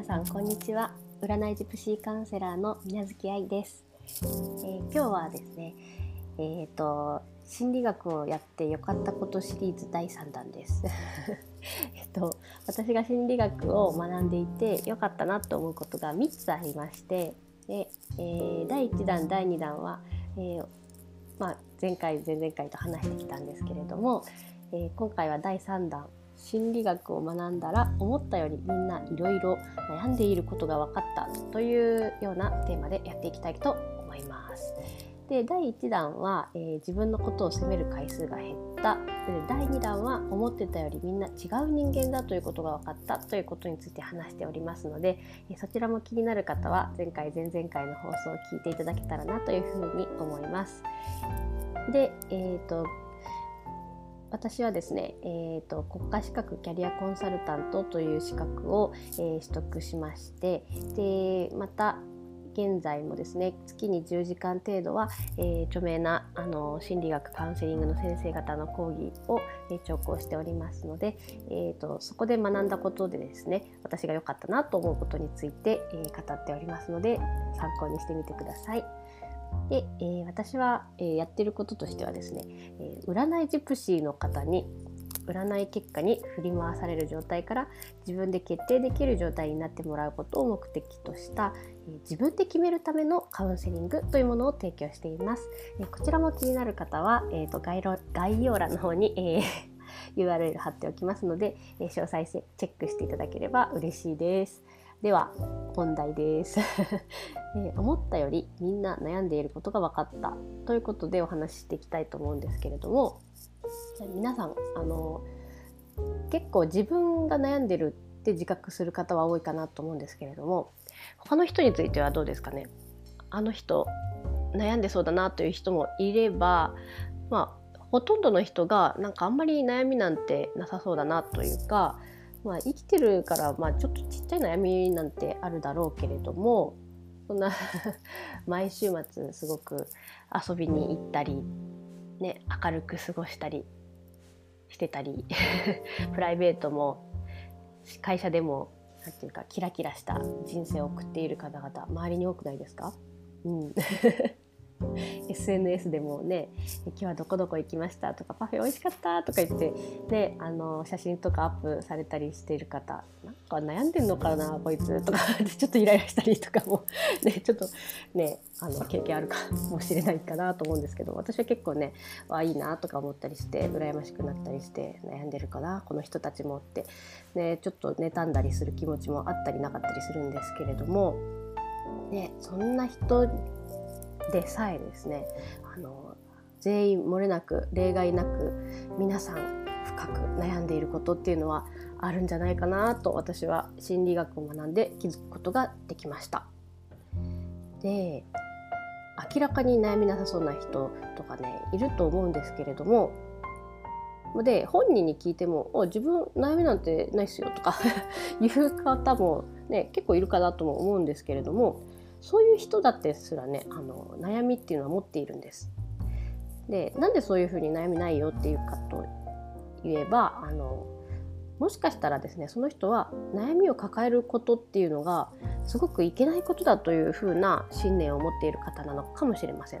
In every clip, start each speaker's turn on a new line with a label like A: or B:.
A: 皆さんこんにちは。占いジプシーカウンセラーの水月愛です、えー、今日はですねえーと心理学をやってよかったことシリーズ第3弾です。えっと私が心理学を学んでいてよかったなと思うことが3つありましてで、えー、第1弾第2弾は、えー、まあ、前回前々回と話してきたんですけれども、えー、今回は第3弾心理学を学んだら思ったよりみんないろいろ悩んでいることが分かったというようなテーマでやっていきたいと思います。で第1弾は、えー、自分のことを責める回数が減った第2弾は思ってたよりみんな違う人間だということが分かったということについて話しておりますので、え、そちらも気になる方は前回前々回の放送を聞いていただけたらなというふうに思います。で、えーと私はですね、えーと、国家資格キャリアコンサルタントという資格を、えー、取得しましてでまた現在もですね月に10時間程度は、えー、著名なあの心理学カウンセリングの先生方の講義を、えー、聴講しておりますので、えーと、そこで学んだことでですね私が良かったなと思うことについて、えー、語っておりますので参考にしてみてください。で、えー、私は、えー、やってることとしてはですね、えー、占いジプシーの方に占い結果に振り回される状態から自分で決定できる状態になってもらうことを目的とした、え自分で決めるためのカウンセリングというものを提供しています。えこちらも気になる方は、えーと、概概要欄の方に、えー、URL 貼っておきますので、え詳細チェックしていただければ嬉しいです。では本題です、え、思ったよりみんな悩んでいることが分かったということでお話ししていきたいと思うんですけれども皆さんあの結構自分が悩んでるって自覚する方は多いかなと思うんですけれども他の人についてはどうですかね？あの人悩んでそうだなという人もいればまあほとんどの人がなんかあんまり悩みなんてなさそうだなというかまあ、生きてるから、まあ、ちょっとちっちゃい悩みなんてあるだろうけれどもそんな 毎週末すごく遊びに行ったり、ね、明るく過ごしたりしてたり プライベートも会社でもなんていうかキラキラした人生を送っている方々周りに多くないですか、うん。SNS でもね「今日はどこどこ行きました」とか「パフェ美味しかった」とか言って、ね、あの写真とかアップされたりしてる方なんか悩んでんのかなこいつとか ちょっとイライラしたりとかも、ね、ちょっとねあの経験あるかもしれないかなと思うんですけど私は結構ねあいいなとか思ったりして羨ましくなったりして悩んでるかなこの人たちもって、ね、ちょっと妬んだりする気持ちもあったりなかったりするんですけれども。ね、そんな人でさえですねあの全員漏れなく例外なく皆さん深く悩んでいることっていうのはあるんじゃないかなと私は心理学を学んで気づくことができました。で明らかに悩みなさそうな人とかねいると思うんですけれどもで本人に聞いても「自分悩みなんてないっすよ」とか いう方もね結構いるかなとも思うんですけれどもそういう人だってすらねあの悩みっていうのは持っているんです。でなんでそういうふうに悩みないよっていうかといえばあのもしかしたらですねその人は悩みを抱えることっていうのがすごくいけないことだというふうな信念を持っている方なのかもしれません。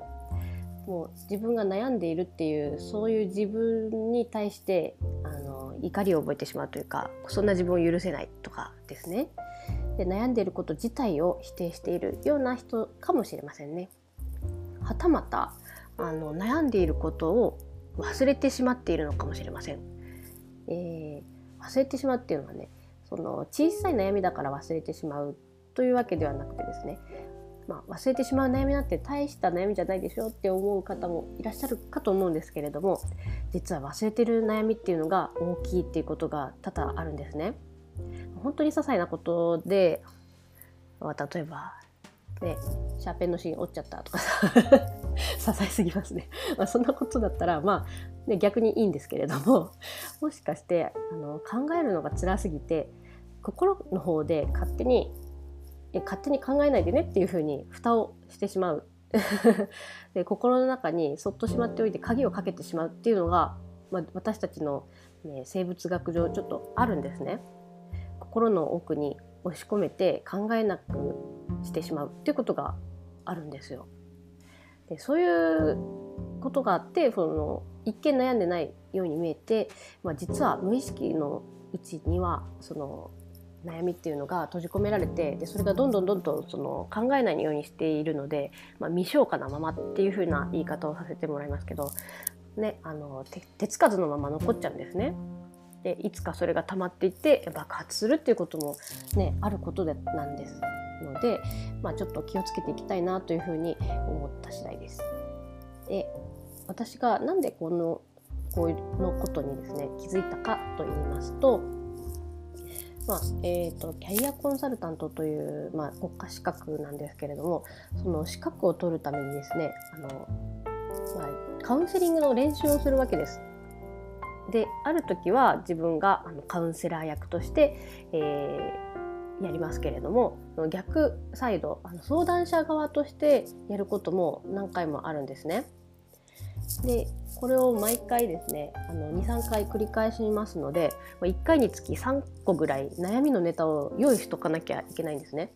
A: もう自分が悩んでいるっていうそういう自分に対してあの怒りを覚えてしまうというかそんな自分を許せないとかですね。で悩んでいること自体を否定しているような人かもしれませんね。はたまたあの悩んでいることを忘れてしまっているのかもしれません。えー、忘れてしまうっていうのはねその小さい悩みだから忘れてしまうというわけではなくてですね、まあ、忘れてしまう悩みなんて大した悩みじゃないでしょって思う方もいらっしゃるかと思うんですけれども実は忘れてる悩みっていうのが大きいっていうことが多々あるんですね。本当に些細なことで、例えば、ね、シャーペンの芯折っちゃったとかさ 些細すぎますね。まあ、そんなことだったら、まあ、ね、逆にいいんですけれどももしかしてあの考えるのが辛すぎて心の方で勝手に勝手に考えないでねっていうふうに蓋をしてしまう で心の中にそっとしまっておいて鍵をかけてしまうっていうのが、まあ、私たちの、ね、生物学上ちょっとあるんですね。心の奥に押し込めて考えなくしてしまうっていうことがあるんですよ。でそういうことがあってその一見悩んでないように見えて、まあ、実は無意識のうちにはその悩みっていうのが閉じ込められてでそれがどんどんどんどんその考えないようにしているので、まあ、未消化なままっていう風な言い方をさせてもらいますけど、ね、あの手つかずのまま残っちゃうんですね。でいつかそれが溜まっていって爆発するっていうことも、ね、あることでなんですので、まあ、ちょっと気をつけていきたいなというふうに思った次第です。で私がなんでこのこういうのことにですね気づいたかと言いますとまあえーと、キャリアコンサルタントという、まあ、国家資格なんですけれどもその資格を取るためにですねあの、まあ、カウンセリングの練習をするわけです。ある時は自分があのカウンセラー役として、えー、やりますけれども逆サイドあの相談者側としてやることも何回もあるんですね。でこれを毎回ですね23回繰り返しますので1回につき3個ぐらい悩みのネタを用意しとかなきゃいけないんですね。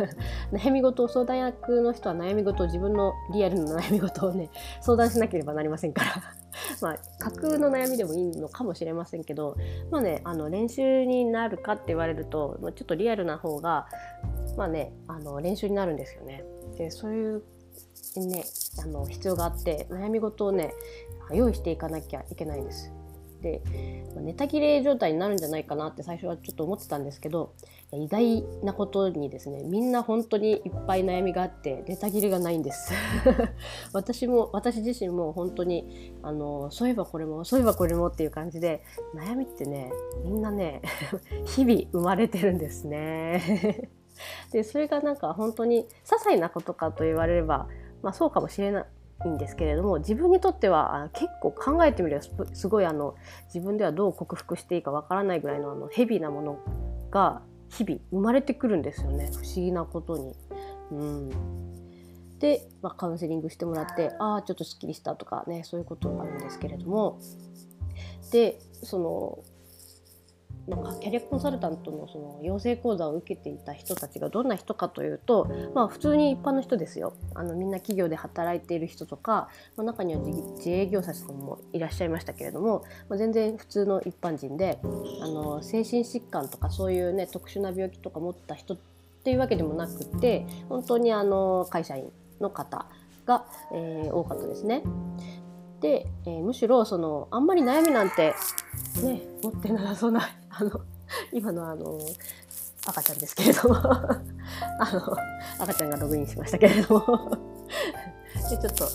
A: 悩み事を相談役の人は悩み事を自分のリアルな悩み事をね相談しなければなりませんからまあ架空の悩みでもいいのかもしれませんけどまあねあの練習になるかって言われるとちょっとリアルな方がまあねあの練習になるんですよね。でそういうねあの必要があって悩み事をね用意していかなきゃいけないんです。でネタ切れ状態になるんじゃないかなって最初はちょっと思ってたんですけど意外なことにですねみんな本当にいっぱい悩みがあってネタ切れがないんです。私も私自身も本当にあのそういえばこれもそういえばこれもっていう感じで悩みってねみんなね 日々生まれてるんですね。でそれがなんか本当に些細なことかと言われればまあ、そうかもしれないんですけれども自分にとっては結構考えてみればすごいあの自分ではどう克服していいかわからないぐらいのあのヘビーなものが日々生まれてくるんですよね。不思議なことに。うん。で、まあ、カウンセリングしてもらってああちょっとすっきりしたとかねそういうことがあるんですけれども。でそのなんかキャリアコンサルタントのその養成講座を受けていた人たちがどんな人かというと、まあ、普通に一般の人ですよあのみんな企業で働いている人とか、まあ、中には自営業者さんもいらっしゃいましたけれども、まあ、全然普通の一般人であの精神疾患とかそういうね特殊な病気とか持った人っていうわけでもなくて本当にあの会社員の方が、えー、多かったですね。で、えー、むしろそのあんまり悩みなんてね持ってなさそうなあの今のあの赤ちゃんですけれども あの赤ちゃんがログインしましたけれども でちょっと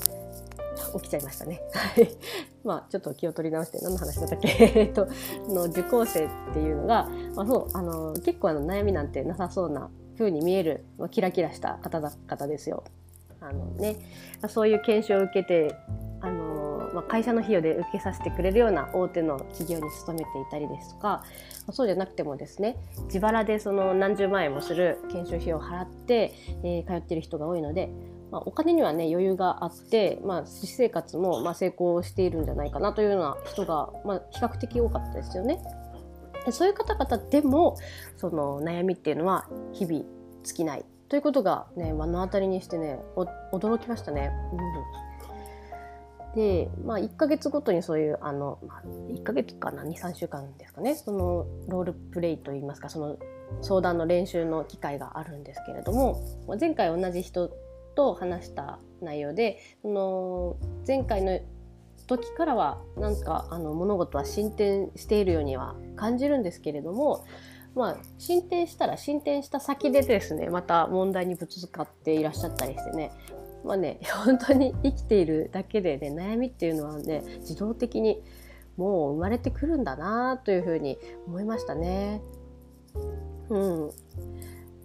A: 起きちゃいましたね。はい。まあちょっと気を取り直して何の話だったっけ？えっとの受講生っていうのが、まあ、そうあの結構あの悩みなんてなさそうな風に見える、まあ、キラキラした方だ方ですよ。あのね、そういう研修を受けてまあ、会社の費用で受けさせてくれるような大手の企業に勤めていたりですとかそうじゃなくてもですね自腹でその何十万円もする研修費用を払って、えー、通ってる人が多いので、まあ、お金にはね余裕があって、まあ、私生活もま成功しているんじゃないかなというような人が、ま、比較的多かったですよね。でそういう方々でもその悩みっていうのは日々尽きないということがね目の当たりにしてね驚きましたね。うんで、まあ、1ヶ月ごとにそういうあの、まあ、1ヶ月かな23週間ですかねそのロールプレイといいますかその相談の練習の機会があるんですけれども前回同じ人と話した内容でその前回の時からはなんかあの物事は進展しているようには感じるんですけれどもまあ、進展したら進展した先でですねまた問題にぶつかっていらっしゃったりしてねまあね 本当に生きているだけでね悩みっていうのはね自動的にもう生まれてくるんだなというふうに思いましたね。うん、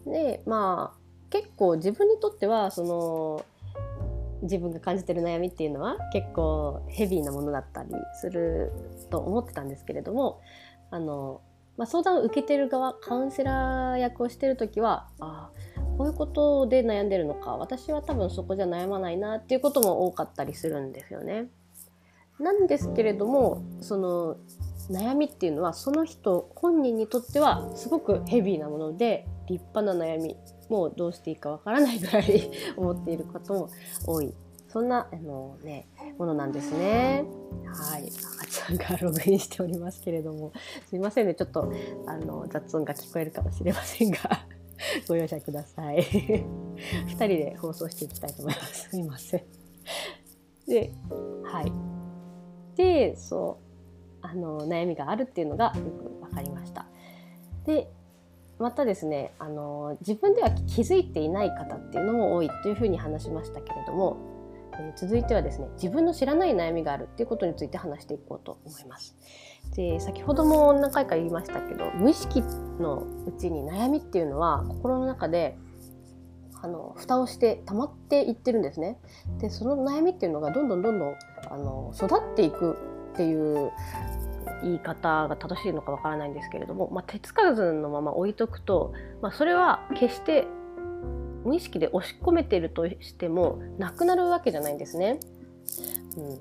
A: でまあ結構自分にとってはその自分が感じてる悩みっていうのは結構ヘビーなものだったりすると思ってたんですけれどもあの、まあ、相談を受けてる側カウンセラー役をしてる時はあこういうことで悩んでるのか私は多分そこじゃ悩まないなっていうことも多かったりするんですよね。なんですけれどもその悩みっていうのはその人本人にとってはすごくヘビーなもので立派な悩みもうどうしていいかわからないぐらい 思っていることも多い。そんなあの、ね、ものなんですね。はい、赤ちゃんがログインしておりますけれども。すいませんね。ちょっとあの雑音が聞こえるかもしれませんが。ご容赦ください。2人で放送していきたいと思います。すみません。で、はい。で、そう、あの、悩みがあるっていうのがよく分かりました。で、またですね、あの、自分では気づいていない方っていうのも多いというふうに話しましたけれども、え、続いてはですね、自分の知らない悩みがあるっていうことについて話していこうと思います。で先ほども何回か言いましたけど無意識のうちに悩みっていうのは心の中であの蓋をして溜まっていってるんですね。でその悩みっていうのがどんどんどんどんあの育っていくっていう言い方が正しいのかわからないんですけれども、まあ、手つかずのまま置いとくと、まあ、それは決して無意識で押し込めているとしてもなくなるわけじゃないんですね。うん、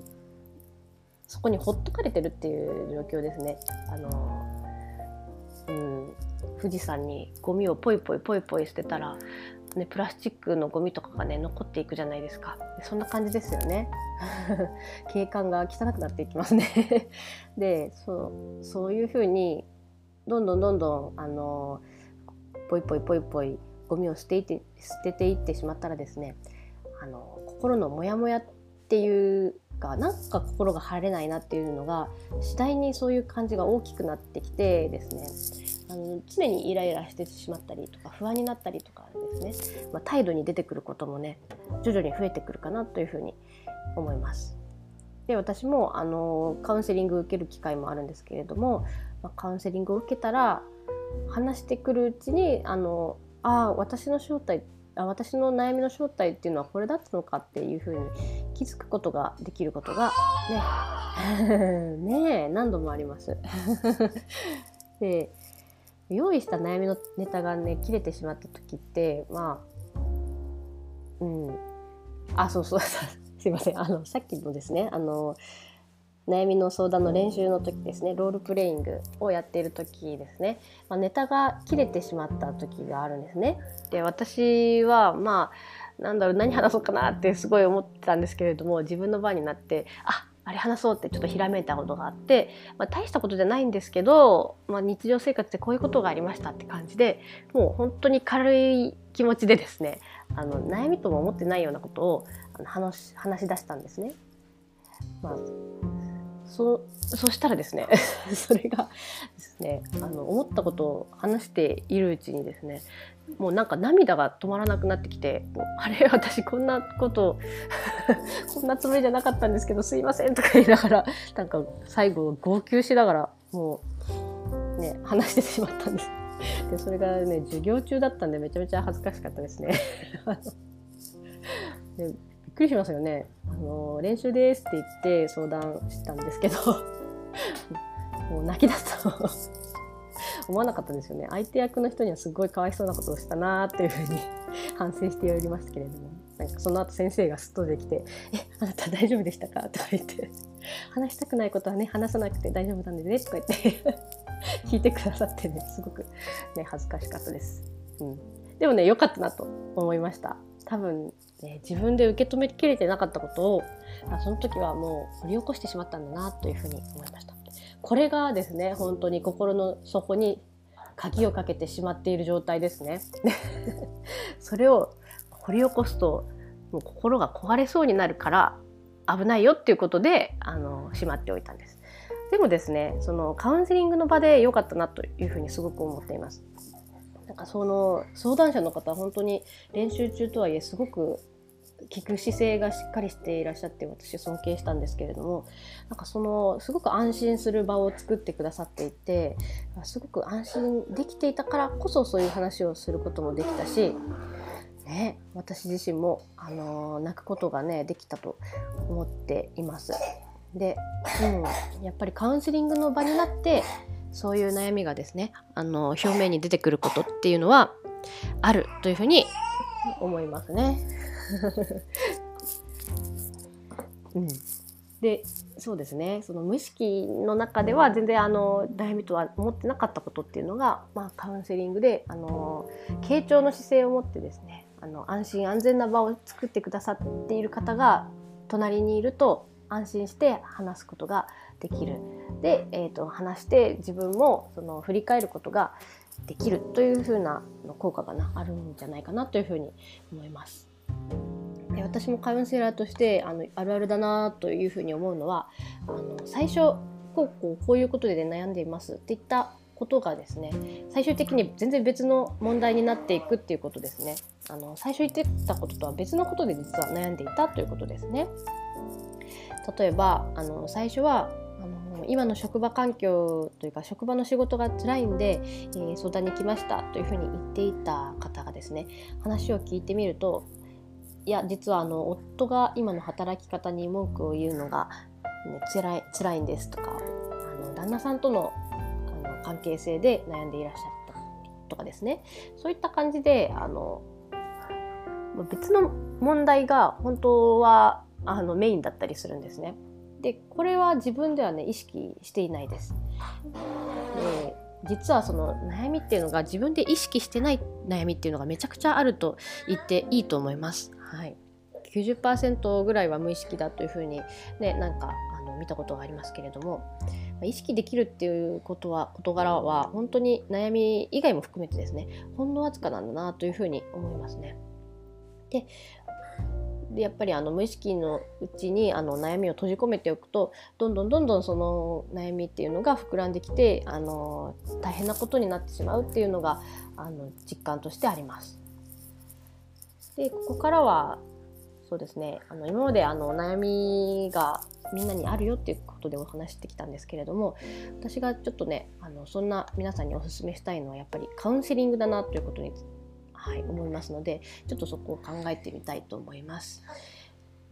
A: そこにほっとかれてるっていう状況ですね。あのうん、富士山にゴミをポイポイポイポイ捨てたらね、プラスチックのゴミとかがね残っていくじゃないですか。そんな感じですよね。景観が汚くなっていきますね。でそうそういうふうにどんどんどんどんあのポイポイポイポイゴミを捨ていて捨てていってしまったらですねあの心のモヤモヤっていうかなんか心が晴れないなっていうのが次第にそういう感じが大きくなってきてですねあの常にイライラしてしまったりとか不安になったりとかですね、まあ、態度に出てくることもね徐々に増えてくるかなというふうに思います。で私もあのカウンセリング受ける機会もあるんですけれども、まあ、カウンセリングを受けたら話してくるうちにあのああ私の正体あ私の悩みの正体っていうのはこれだったのかっていうふうに気づくことができることがね。ね何度もあります。で用意した悩みのネタがね切れてしまった時ってまあうん。あそうそう。すいません。あのさっきのですねあの悩みの相談の練習の時ですねロールプレイングをやっている時ですね、まあ、ネタが切れてしまった時があるんですね。で私はまあなんだろう何話そうかなってすごい思ってたんですけれども自分の番になってああれ話そうってちょっとひらめいたことがあって、まあ、大したことじゃないんですけど、まあ、日常生活でこういうことがありましたって感じでもう本当に軽い気持ちでですねあの悩みとも思ってないようなことを話話し出したんですね。まあそそしたらですね それがですねあの思ったことを話しているうちにですねもうなんか涙が止まらなくなってきて「あれ私こんなこと こんなつもりじゃなかったんですけどすいません」とか言いながらなんか最後号泣しながらもうね話してしまったんです。でそれがね授業中だったんでめちゃめちゃ恥ずかしかったですね。でびっくりしますよね。あの練習ですって言って相談したんですけど もう泣き出すと思わなかったんですよね相手役の人にはすごいかわいそうなことをしたなっていうふうに 反省しておりますけれどもなんかその後先生がすっとできて「えあなた大丈夫でしたか?」とか言って「話したくないことはね話さなくて大丈夫なんでね」とか言って 聞いてくださってねすごくね恥ずかしかったです。うん、でもね良かったなと思いました。多分、ね、自分で受け止めきれてなかったことをその時はもう掘り起こしてしまったんだなというふうに思いました。これがですね本当に心の底に鍵をかけてしまっている状態ですね。それを掘り起こすともう心が壊れそうになるから危ないよっていうことであのしまっておいたんです。でもですねそのカウンセリングの場で良かったなというふうにすごく思っています。なんかその相談者の方は本当に練習中とはいえすごく聞く姿勢がしっかりしていらっしゃって私尊敬したんですけれどもなんかそのすごく安心する場を作ってくださっていてすごく安心できていたからこそそういう話をすることもできたし、ね、私自身も、あの泣くことがねできたと思っています。で、うん、やっぱりカウンセリングの場になってそういう悩みがですねあの表面に出てくることっていうのはあるというふうに思いますね。うん、でそうですねその無意識の中では全然あの悩みとは思ってなかったことっていうのが、まあ、カウンセリングであの傾聴の姿勢を持ってですねあの安心安全な場を作ってくださっている方が隣にいると安心して話すことができる。で、えーと、話して自分もその振り返ることができるというふうな効果がなあるんじゃないかなというふうに思います。で私もカウンセラーとしてあのあるあるだなというふうに思うのはあの最初こうこうこういうことで、ね、悩んでいますっていったことがですね最終的に全然別の問題になっていくっていうことですね。あの最初言ってたこととは別のことで実は悩んでいたということですね。例えばあの最初はあの今の職場環境というか職場の仕事が辛いんで、えー、相談に来ましたというふうに言っていた方がですね話を聞いてみるといや実はあの夫が今の働き方に文句を言うのが、ね、辛い辛いんですとかあの旦那さんとのあの関係性で悩んでいらっしゃったとかですねそういった感じであの別の問題が本当はあのメインだったりするんですね。でこれは自分ではね意識していないです。で実はその悩みっていうのが自分で意識してない悩みっていうのがめちゃくちゃあると言っていいと思います。はい、90%ぐらいは無意識だというふうに、ね、なんかあの見たことがありますけれども意識できるっていうことは事柄は本当に悩み以外も含めてですねほんのわずかなんだなというふうに思いますね。ででやっぱりあの無意識のうちにあの悩みを閉じ込めておくとどんどんどんどんその悩みっていうのが膨らんできてあの大変なことになってしまうっていうのがあの実感としてあります。でここからはそうですねあの今まであの悩みがみんなにあるよっていうことでお話してきたんですけれども私がちょっとねあのそんな皆さんにおすすめしたいのはやっぱりカウンセリングだなということに、はい、思いますのでちょっとそこを考えてみたいと思います。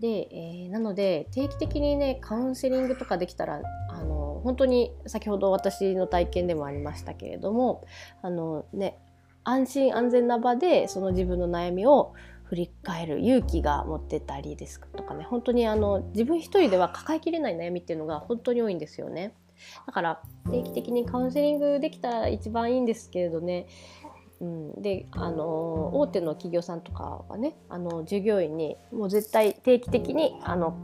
A: で、えー、なので定期的にねカウンセリングとかできたらあの本当に先ほど私の体験でもありましたけれどもあのね安心安全な場でその自分の悩みを振り返る勇気が持ってたりですとかね本当にあの自分一人では抱えきれない悩みっていうのが本当に多いんですよね。だから定期的にカウンセリングできたら一番いいんですけれどね、うん、であの大手の企業さんとかはねあの従業員にもう絶対定期的にあの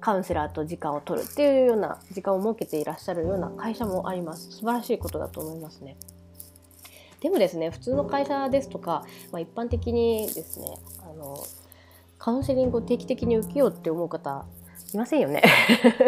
A: カウンセラーと時間を取るっていうような時間を設けていらっしゃるような会社もあります。素晴らしいことだと思いますね。でもですね普通の会社ですとか、まあ、一般的にですねあのカウンセリングを定期的に受けようって思う方いませんよね。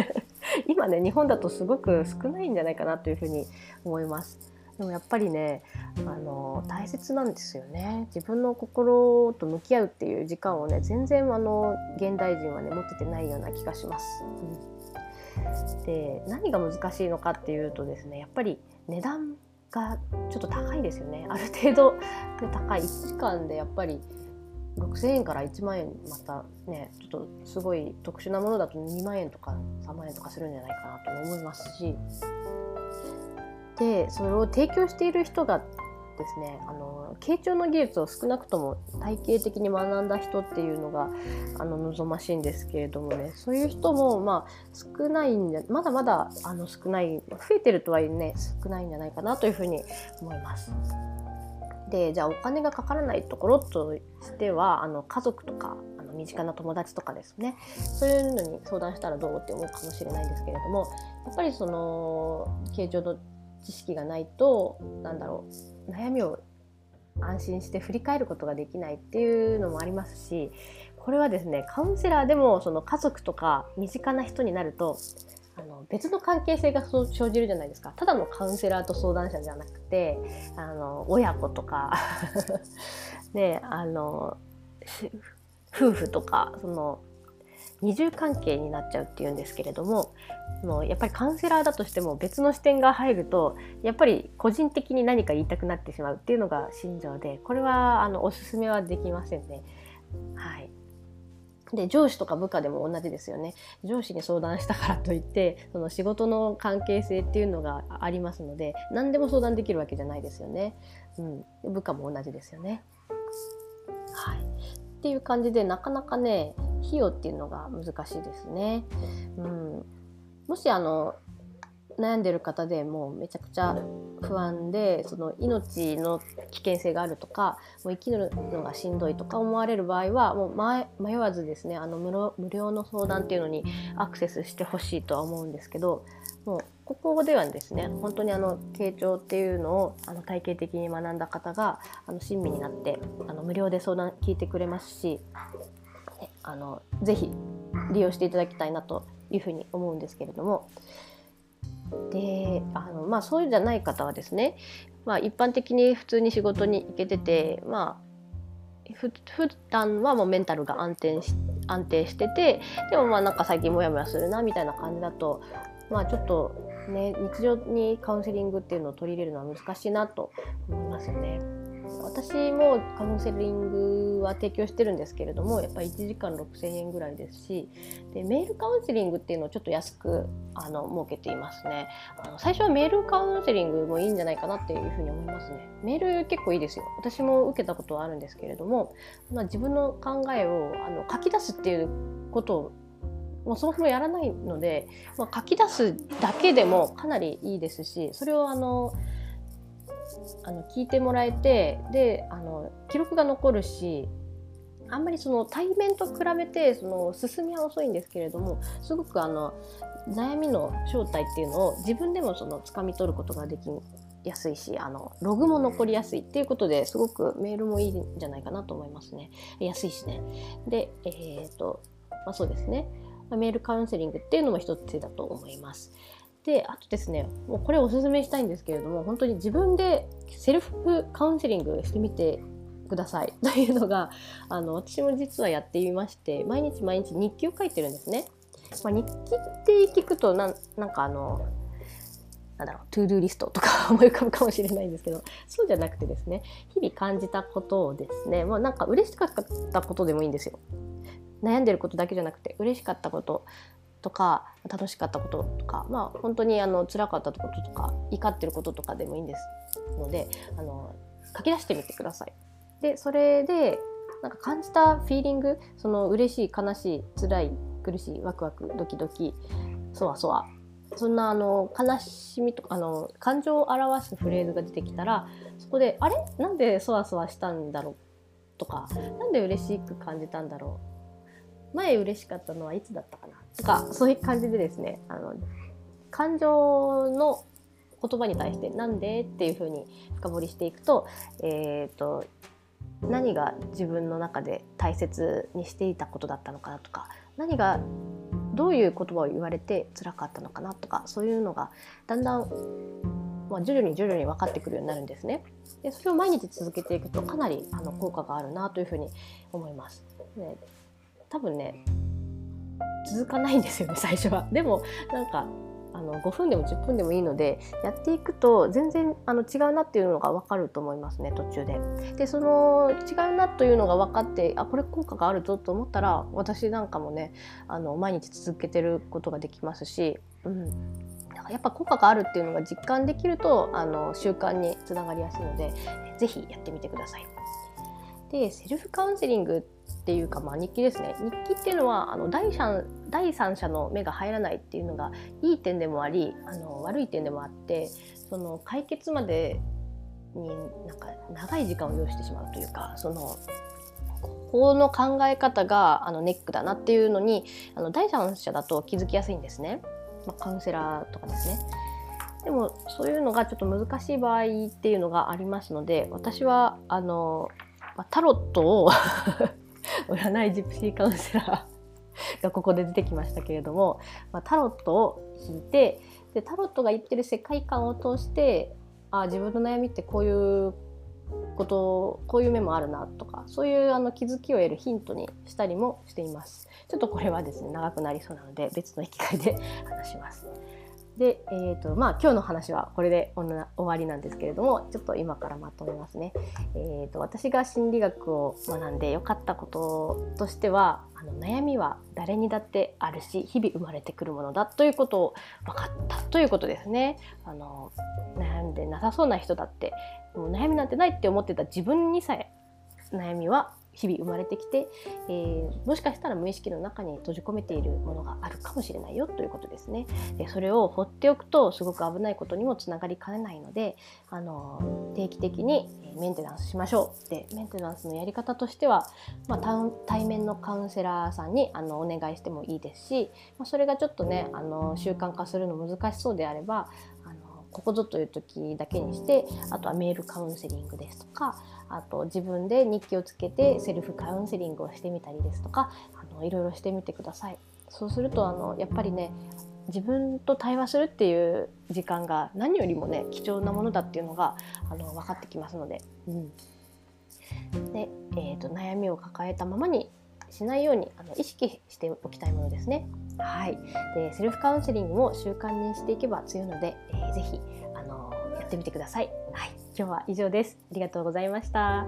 A: 今ね日本だとすごく少ないんじゃないかなというふうに思います。でもやっぱりねあの大切なんですよね。自分の心と向き合うっていう時間をね全然あの現代人はね持っててないような気がします。うん、で何が難しいのかっていうとですねやっぱり値段がちょっと高いですよね。ある程度高い1時間でやっぱり6,000円から1万円またねちょっとすごい特殊なものだと2万円とか3万円とかするんじゃないかなと思いますし。でそれを提供している人がですね。あの傾聴の技術を少なくとも体系的に学んだ人っていうのがあの望ましいんですけれどもね。そういう人もまあ少ないんじゃまだまだあの少ない増えてるとはいえね少ないんじゃないかなというふうに思います。でじゃあお金がかからないところとしてはあの家族とかあの身近な友達とかですね。そういうのに相談したらどうって思うかもしれないんですけれどもやっぱりその形状の知識がないとなんだろう悩みを安心して振り返ることができないっていうのもありますしこれはですねカウンセラーでもその家族とか身近な人になるとあの別の関係性が生じるじゃないですか。ただのカウンセラーと相談者じゃなくてあの親子とか ねあの夫婦とかその二重関係になっちゃうっていうんですけれどものやっぱりカウンセラーだとしても別の視点が入るとやっぱり個人的に何か言いたくなってしまうっていうのが心情でこれはあのおすすめはできませんね。はい。で上司とか部下でも同じですよね。上司に相談したからといってその仕事の関係性っていうのがありますので何でも相談できるわけじゃないですよね、うん、部下も同じですよね。はい、っていう感じでなかなかね費用っていうのが難しいですね。うん、もしあの悩んでる方でもうめちゃくちゃ不安でその命の危険性があるとかもう生きるのがしんどいとか思われる場合はもう迷わずですねあの無料の相談っていうのにアクセスしてほしいとは思うんですけどもうここではですね本当にあの傾聴っていうのをあの体系的に学んだ方があの親身になってあの無料で相談聞いてくれますしあのぜひ利用していただきたいなというふうに思うんですけれども。であのまあそうじゃない方はですね、まあ、一般的に普通に仕事に行けててまあふ普段はもうメンタルが安定し安定しててでもまあなんか最近モヤモヤするなみたいな感じだとまあちょっとね日常にカウンセリングっていうのを取り入れるのは難しいなと思いますよね。私もカウンセリングは提供してるんですけれどもやっぱり1時間6,000円ぐらいですしでメールカウンセリングっていうのをちょっと安くあの設けていますね。あの最初はメールカウンセリングもいいんじゃないかなっていうふうに思いますね。メール結構いいですよ。私も受けたことはあるんですけれども、まあ、自分の考えをあの書き出すっていうことをもうそもそもやらないので、まあ、書き出すだけでもかなりいいですしそれをあのあの聞いてもらえてであの記録が残るしあんまりその対面と比べてその進みは遅いんですけれどもすごくあの悩みの正体っていうのを自分でもその掴み取ることができやすいしあのログも残りやすいっていうことですごくメールもいいんじゃないかなと思いますね。安いしね。でえっ、とまあそうですね。メールカウンセリングっていうのも一つだと思います。であとですねもうこれおすすめしたいんですけれども本当に自分でセルフカウンセリングしてみてください というのがあの私も実はやってみまして毎日毎日日記を書いてるんですね。まあ、日記って聞くとなんかあのなんだろう to-do リストとか 思い浮かぶかもしれないんですけどそうじゃなくてですね日々感じたことをですねまあなんか嬉しかったことでもいいんですよ。悩んでることだけじゃなくて嬉しかったこととか楽しかったこととかまあ本当にあの辛かったこととか怒ってることとかでもいいんですのであの書き出してみてください。でそれでなんか感じたフィーリングその嬉しい悲しい辛い苦しいワクワクドキドキそわそわそんなあの悲しみとかあの感情を表すフレーズが出てきたらそこで「あれ？なんでそわそわしたんだろう?」とか「なんで嬉しく感じたんだろう?」前嬉しかったのはいつだったかな？とかそういう感じでですねあの感情の言葉に対して「なんで?」っていうふうに深掘りしていくと,、えーと、何が自分の中で大切にしていたことだったのかなとか何がどういう言葉を言われて辛かったのかなとかそういうのがだんだん、まあ、徐々に徐々に分かってくるようになるんですね。でそれを毎日続けていくとかなりあの効果があるなというふうに思います。で多分ね続かないんですよね 最初は。でもなんかあの5分でも10分でもいいのでやっていくと全然あの違うなっていうのが分かると思いますね途中で。でその違うなというのが分かってあこれ効果があるぞと思ったら私なんかもねあの毎日続けてることができますし、うん、やっぱ効果があるっていうのが実感できるとあの習慣につながりやすいので是非やってみてください。でセルフカウンセリングっていうか、まあ、日記ですね日記っていうのはあの第三第三者の目が入らないっていうのがいい点でもありあの悪い点でもあってその解決までになんか長い時間を要してしまうというかそのここの考え方があのネックだなっていうのにあの第三者だと気づきやすいんですね、まあ、カウンセラーとかですね。でもそういうのがちょっと難しい場合っていうのがありますので私はあのタロットを 占いジプシーカウンセラーがここで出てきましたけれども、まあ、タロットを引いてでタロットが言ってる世界観を通してあ自分の悩みってこういうことこういう面もあるなとかそういうあの気づきを得るヒントにしたりもしています。ちょっとこれはですね長くなりそうなので別の機会で話します。で、えーとまあ、今日の話はこれで終わりなんですけれどもちょっと今からまとめますね。えーと、私が心理学を学んで良かったこととしてはあの悩みは誰にだってあるし日々生まれてくるものだということを分かったということですね。あの悩んでなさそうな人だってもう悩みなんてないって思ってた自分にさえ悩みは日々生まれてきて、えー、もしかしたら無意識の中に閉じ込めているものがあるかもしれないよということですね。でそれを放っておくとすごく危ないことにもつながりかねないのであの定期的にメンテナンスしましょうでメンテナンスのやり方としては、まあ、対面のカウンセラーさんにあのお願いしてもいいですし、まあ、それがちょっとねあの習慣化するの難しそうであればあのここぞという時だけにしてあとはメールカウンセリングですとかあと自分で日記をつけてセルフカウンセリングをしてみたりですとかあのいろいろしてみてください。そうするとあのやっぱりね自分と対話するっていう時間が何よりもね貴重なものだっていうのがあの分かってきますので,、うん、でえーと、悩みを抱えたままにしないようにあの意識しておきたいものですね。はい、でセルフカウンセリングも習慣にしていけば強いので、えー、ぜひあのやってみてください。はい、今日は以上です。ありがとうございました。